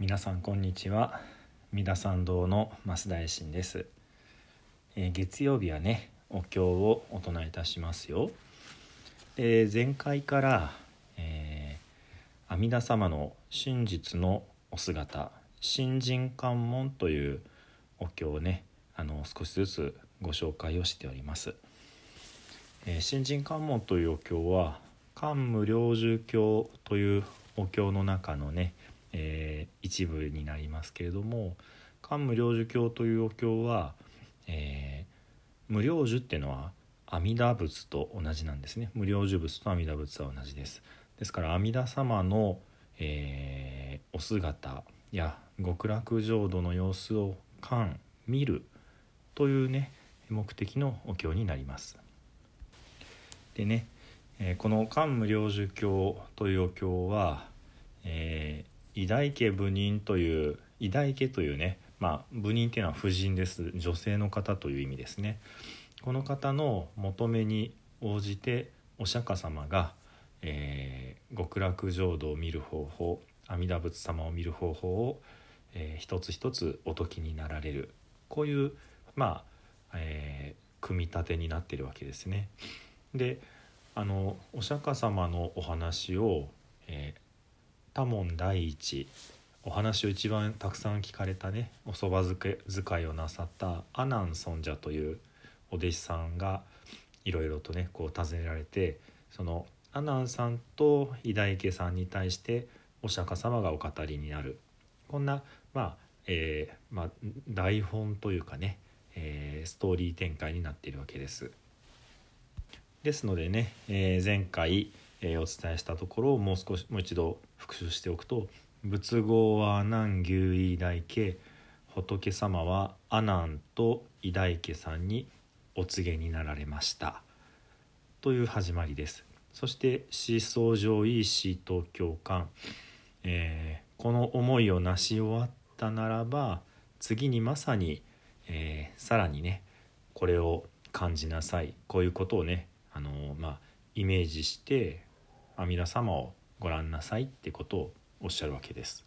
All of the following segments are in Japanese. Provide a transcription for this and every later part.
皆さんこんにちは。三田参道の増田衛進です、えー月曜日はねお経をお唱えいたしますよ。で前回から、えー阿弥陀様の真実のお姿新人関門というお経をねあの少しずつご紹介をしております、えー新人関門というお経は漢無量寿経というお経の中のね、えー一部になりますけれども漢無量寿経というお経は、えー無量寿っていうのは阿弥陀仏と同じなんですね。無量寿仏と阿弥陀仏は同じです。ですから阿弥陀様の、えーお姿や極楽浄土の様子を観見るというね目的のお経になります。でね、えーこの「漢無量寿経」というお経は、え偉大家部人という偉大家というねまあ部人っていうのは婦人です。女性の方という意味ですね。この方の求めに応じてお釈迦様が、えー極楽浄土を見る方法阿弥陀仏様を見る方法を、えー一つ一つお説きになられる。こういうまあ、えー組み立てになってるわけですね。であのお釈迦様のお話を、えー多聞第一。お話を一番たくさん聞かれたね。おそば漬け使いをなさった阿南尊者というお弟子さんがいろいろとねこう尋ねられてその阿南さんと偉大家さんに対してお釈迦様がお語りになる。こんなまあ、えーまあ、台本というかね、えーストーリー展開になっているわけです。ですのでね、えー前回、えーお伝えしたところをもう少しもう一度復習しておくと「仏号は阿南牛偉大家仏様は阿南と偉大家さんにお告げになられました」という始まりです。そして「思想上位師と教官」えーこの思いを成し終わったならば次にまさに、えーさらにねこれを感じなさいこういうことをねあのーまあイメージして阿弥陀様をご覧なさいってことをおっしゃるわけです。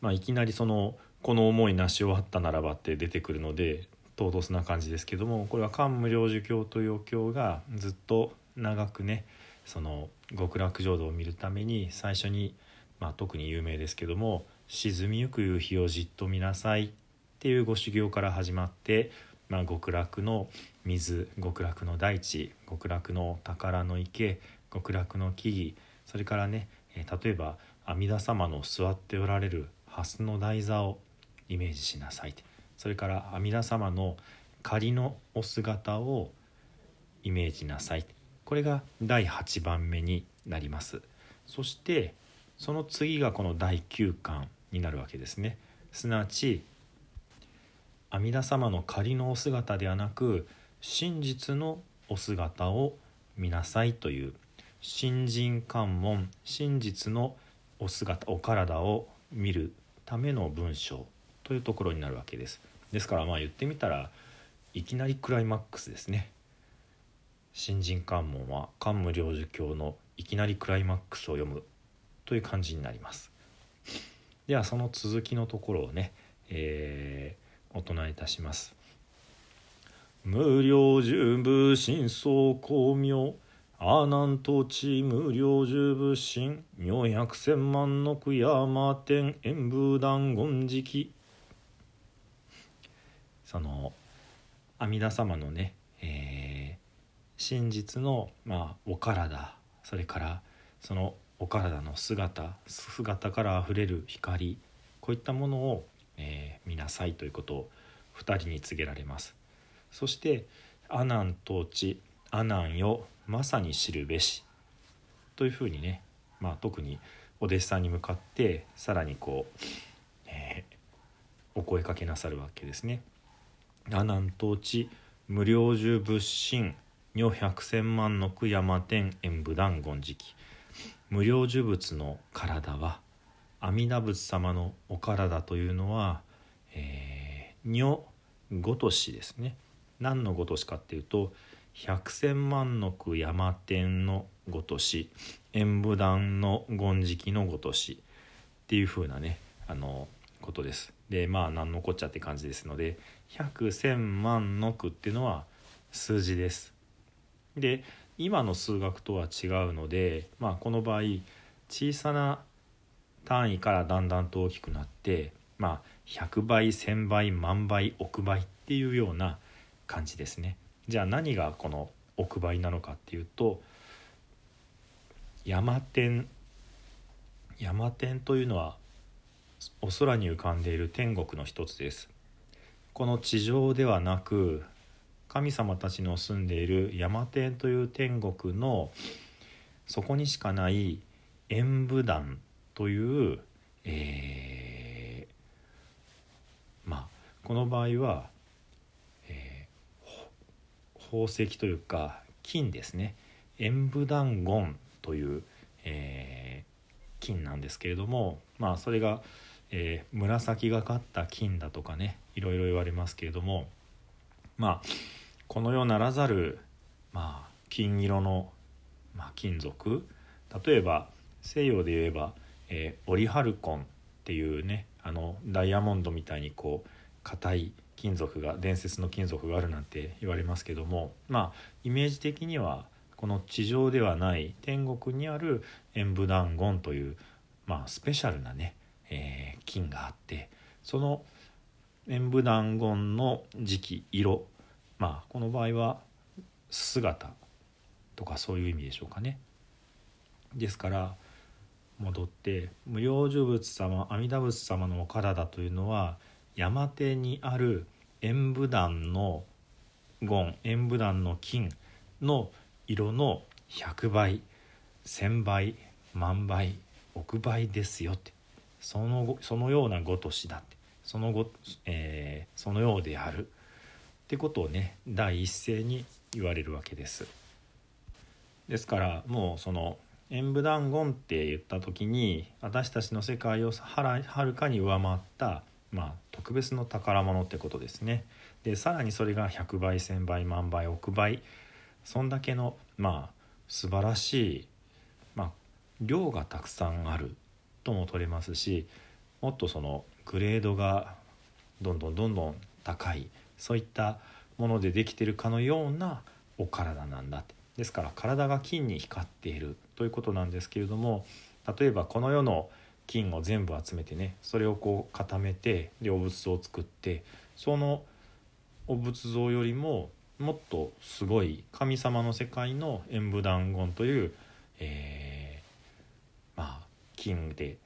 まあ、いきなりそのこの思い成し終わったならばって出てくるので唐突な感じですけどもこれは漢無量寿経というお経がずっと長くねその極楽浄土を見るために最初に、まあ、特に有名ですけども「沈みゆく夕日をじっと見なさい」っていうご修行から始まって、まあ、極楽の水極楽の大地極楽の宝の池極楽の木々それからね、え例えば阿弥陀様の座っておられる蓮の台座をイメージしなさいそれから阿弥陀様の仮のお姿をイメージなさいこれが第8番目になります。そしてその次がこの第9巻になるわけですね。すなわち阿弥陀様の仮のお姿ではなく真実のお姿を見なさいという新人関門真実のお姿お体を見るための文章というところになるわけです。ですからまあ言ってみたらいきなりクライマックスですね。新人関門は漢無量寿経のいきなりクライマックスを読むという感じになります。ではその続きのところをね、えーお唱えいたします。無量寿部真相光明阿南東地無量寿部神妙百千万の悔山天演武断言時期その阿弥陀様のね、えー真実の、まあ、お体それからそのお体の姿姿からあふれる光こういったものを、えー見なさいということを2人に告げられます。そして「阿南統治阿南よまさに知るべし」というふうにね、まあ、特にお弟子さんに向かってさらにこう、えーお声かけなさるわけですね。阿南統治無量寿仏神如百千万の句山天演武断言時期無量寿仏の体は阿弥陀仏様のお体というのは、えー、如ごとしですね。何のごとしかっていうと百千万の句山天のごとし演武断の言時期のごとしっていう風なねあのことです。でまあ何のこっちゃって感じですので100千万の句っていうのは数字です。で今の数学とは違うので、まあ、この場合小さな単位からだんだんと大きくなって、まあ、100倍1,000倍万倍億倍っていうような感じですね。じゃあ何がこの億倍なのかっていうと山天山天というのはお空に浮かんでいる天国の一つです。この地上ではなく神様たちの住んでいる山天という天国のそこにしかない演武壇という、えー、まあこの場合は、宝石というか金ですね。演武壇言という、えー、金なんですけれどもまあそれが、えー、紫がかった金だとかねいろいろ言われますけれどもまあこのようならざる、まあ、金色の、まあ、金属例えば西洋で言えば、えー、オリハルコンっていうねあのダイヤモンドみたいにこう硬い金属が伝説の金属があるなんて言われますけどもまあイメージ的にはこの地上ではない天国にある演武団言という、まあ、スペシャルなね、えー、金があってその演武団言の時期色まあこの場合は姿とかそういう意味でしょうかね。ですから戻って無量寿仏様阿弥陀仏様のお体というのは山手にある演武壇の言演武壇の金の色の100倍1,000倍万倍億倍ですよって。そのそのようなごとしだって。そのご、えー、そのようである。ってことをね第一声に言われるわけです。ですからもうその演武団言って言った時に私たちの世界をはるかに上回った、まあ、特別の宝物ってことですね。でさらにそれが100倍1,000倍万倍億倍そんだけのまあ素晴らしい、まあ、量がたくさんあるとも取れますしもっとそのグレードがどんどんどんどん高いそういったものでできてるかのようなお体なんだってですから体が金に光っているということなんですけれども例えばこの世の金を全部集めてねそれをこう固めてでお仏像を作ってそのお仏像よりももっとすごい神様の世界の演武団言という、えー、まあ金で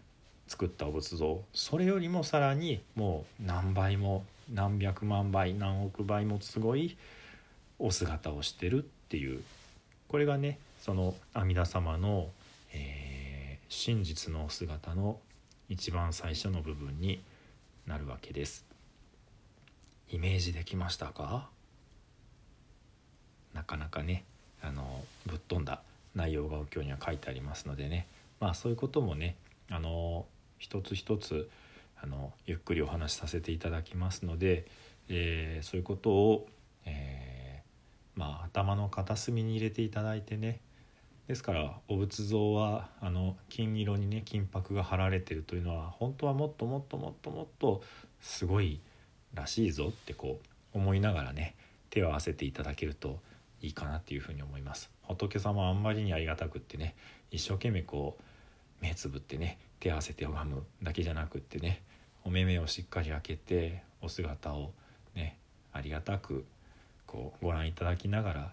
作ったお仏像。それよりもさらにもう何倍も何百万倍何億倍もすごいお姿をしてるっていう。これがねその阿弥陀様の、えー、真実のお姿の一番最初の部分になるわけです。イメージできましたか？なかなかねあのぶっ飛んだ内容がお経には書いてありますのでねまあそういうこともねあの一つ一つあのゆっくりお話しさせていただきますので、えー、そういうことを、えー、まあ、頭の片隅に入れていただいてねですからお仏像はあの金色にね金箔が貼られてるというのは本当はもっともっともっともっとすごいらしいぞってこう思いながらね手を合わせていただけるといいかなっていうふうに思います。仏様はあんまりにありがたくってね一生懸命こう目つぶってね手合わせて拝むだけじゃなくってねお目目をしっかり開けてお姿をねありがたくこうご覧いただきながら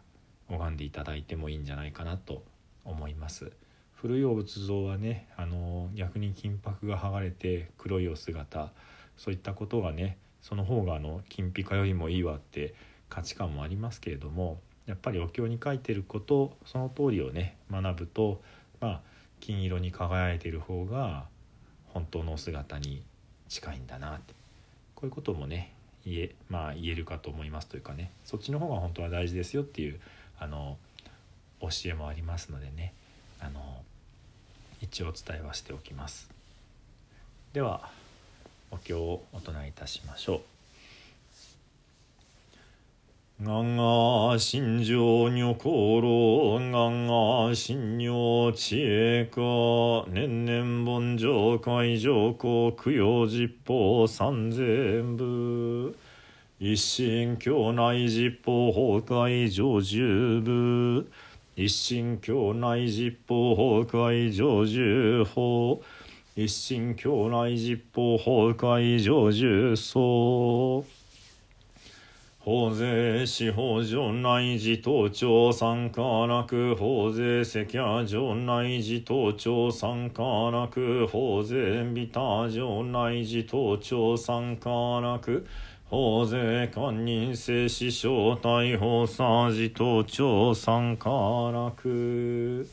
拝んでいただいてもいいんじゃないかなと思います。古いお仏像はねあの逆に金箔が剥がれて黒いお姿そういったことがねその方があの金ピカよりもいいわって価値観もありますけれどもやっぱりお経に書いてることその通りをね学ぶとまあ金色に輝いてる方が本当のお姿に近いんだなってこういうこともね言え,、まあ、言えるかと思いますというかねそっちの方が本当は大事ですよっていうあの教えもありますのでねあの一応伝えはしておきます。ではお経をお唱えいたしましょう。がんが心情女心がんが心女知恵か年々盆上海上皇供養実法三千部一心教内実法崩壊上十部一心教内実法崩壊上十法一心教内実法崩壊上十層法税司法上内寺東庁参加楽法税赤夜上内寺東庁参加楽法税ビタ上内寺東庁参加楽法税官人制師匠逮捕サージ東庁参加楽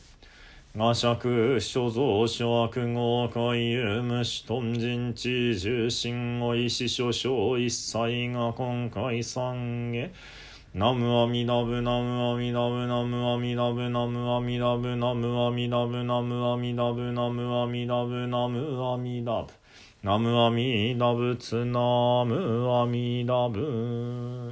雅釈所蔵諸悪号海遊無視頓人知重心を意思諸将一切が今回三へナムアミダブナムアミダブナムアミダブナムアミダブナムアミダブナムアミダブナムアミダブナムアミダブ。ナムアミダブツナムアミダブ。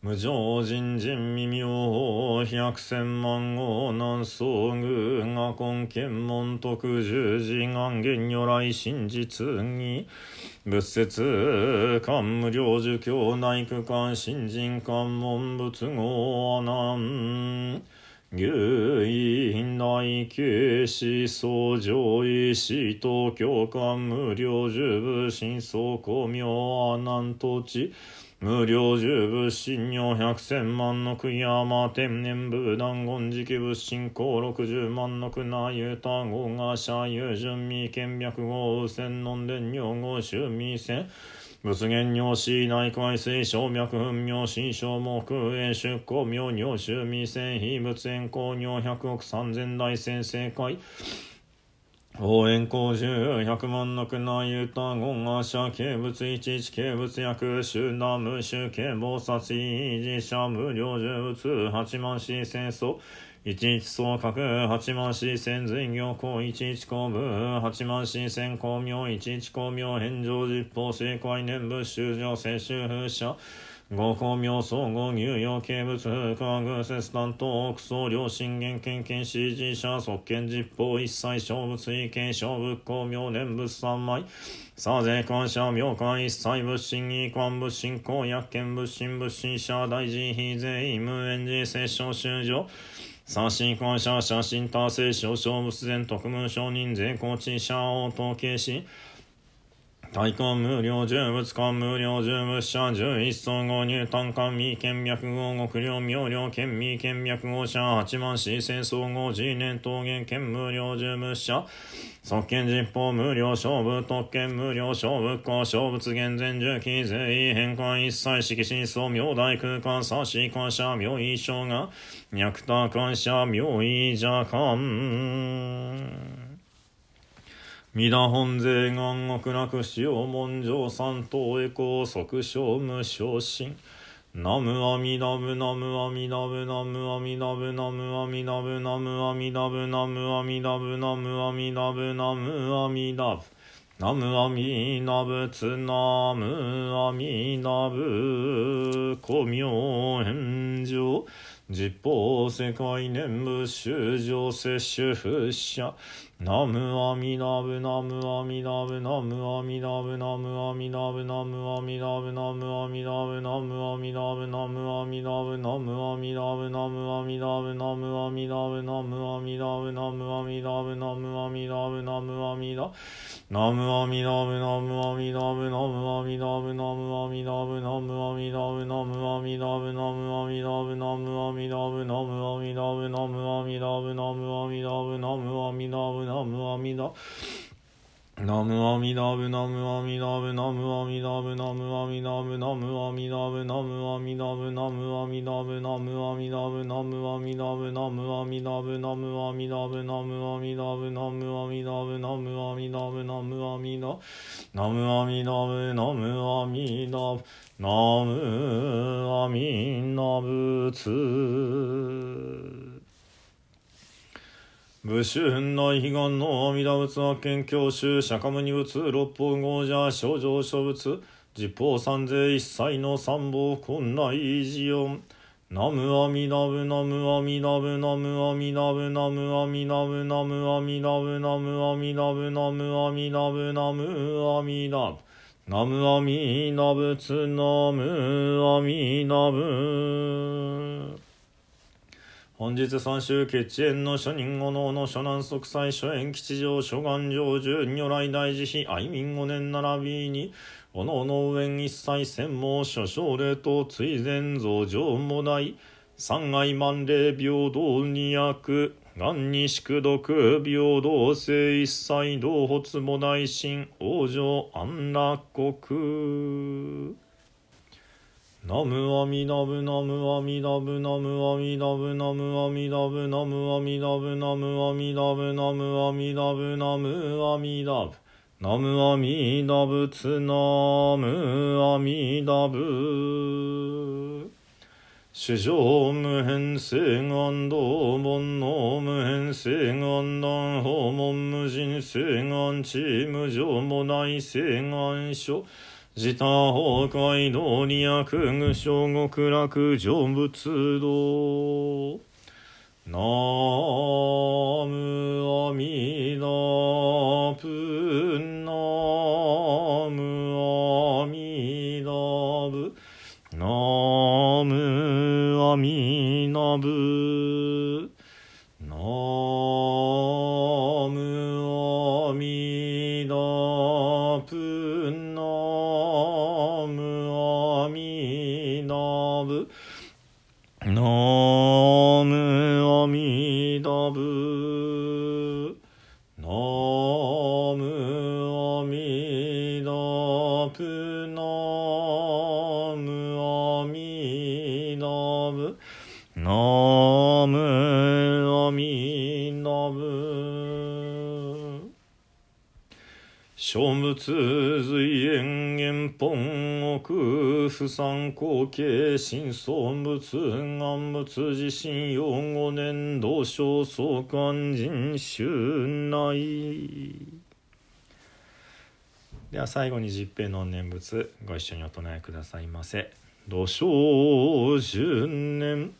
無常人人未妙百千万号南宋宮が根検門徳十字願言如来真実義仏説官無量寿教内区間新人官門仏語阿南。牛院内警視総上医師東京間無料十部真相公明阿南土地無料十部信用百千万の悔山天然部断言時期部信仰六十万の苦なゆた語が社有準備見脈語右線の伝尿語周味線仏言尿子内海水小脈分尿心小目炎出向妙尿周味線非仏炎光尿百億三千大先生会。応援工十百万の宮内歌言阿社軽物一一軽物薬集団無臭軽菩薩維持者無料重物八万四戦争。一一総格八万四千随行行一一公部八万四千公明一一公明返上実法正解年部修上世襲風車合法名総合入用刑物科学説担当クソ両信玄県県支持者側権実法一切勝負追検勝仏公明念仏三枚さあ税関者明官一切物審議官物進行薬権物審物審者大臣非税無縁寺摂政修上三振感謝、写真達成、少々無自然、特務承認、税交知、社を統計し、大官無料重物官無料重物者十一層合入単官未見脈合極量妙量県未見脈合者八万四千総合次年桃源県無料重物者側見実法無料勝負特権無料勝負化勝物現前重機税変換一切式真相明大空間差し感謝妙意症が脈多感謝妙意邪感三田本税願極楽使用文上三等へ高速小無昇進。ナムアミダブナムアミダブナムアミダブナムアミダブナムアミダブナムアミダブナムアミダブナムアミダブナムアミダブツナムアミダブ古明返上実法世界念仏修上摂取不捨ナムアミダブナムアミダブナムアミダブナムアミダブナムアミダブナムアミダブナムアミダブナムアミダブナムアミダブナムアミダブナムアミダブナムアミダブナムアミダブナムアミダブナムアミダナムアミダブナムアミダブナムアミダブナムアミダブナムアミダブナムアミダブナムアミダブナムアミダブナムアミダブナムアミダブナムアミダブナムアミダブナムアミダナムアミダブナムアミダブナムアミダブナムアミダブナムアミダブナムアミダブナムアミダブナムアミダブナムアミダブナムアミダブナムアミダブナムアミダブナムアミダブナムアミダブナムアミダナムアミダブナムアミダブナムアミダブツ武州内悲願の阿弥陀仏は県教習釈迦牟尼仏六方豪者症状諸仏十方三世一切の三宝困内寺音ナムアミダブナムアミダブナムアミダブナムアミダブナムアミダブナムアミダブナムアミダブナムアミダブナムアミダブツナムアミダブ本日三州決縁の諸人五能の諸南息災諸縁吉祥諸願成就如来大慈悲愛民五年並びにおのおの上一切専門諸奨礼と追善増上もない三愛万礼平等二役願に宿毒平等性一切同発も内心往生安楽国。ナムアミダブナムアミダブナムアミダブナムアミダブナムアミダブナムアミダブナムアミダブナムアミダブナムアミダ仏ナムアミダブ主上無変性願道煩悩無変性願断訪問無人性願地無常もない性願書自他崩壊道に悪具小極楽成仏道。ナムアミダプナムアミダブナムアミナブナムアミダブナムアミダブナムアミダブナム小仏随縁元本奥不参考系新相仏願仏自身用五年同章創刊人衆内。では最後に十平の念仏ご一緒にお唱えくださいませ。土生十年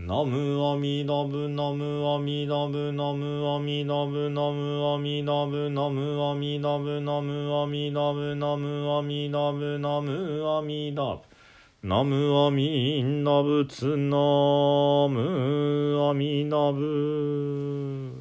ナムアミダブナムアミダブナムアミダブナムアミダブナムアミダブナムアミダブナムアミダブナムアミダブナムアミンダブツナムアミダブ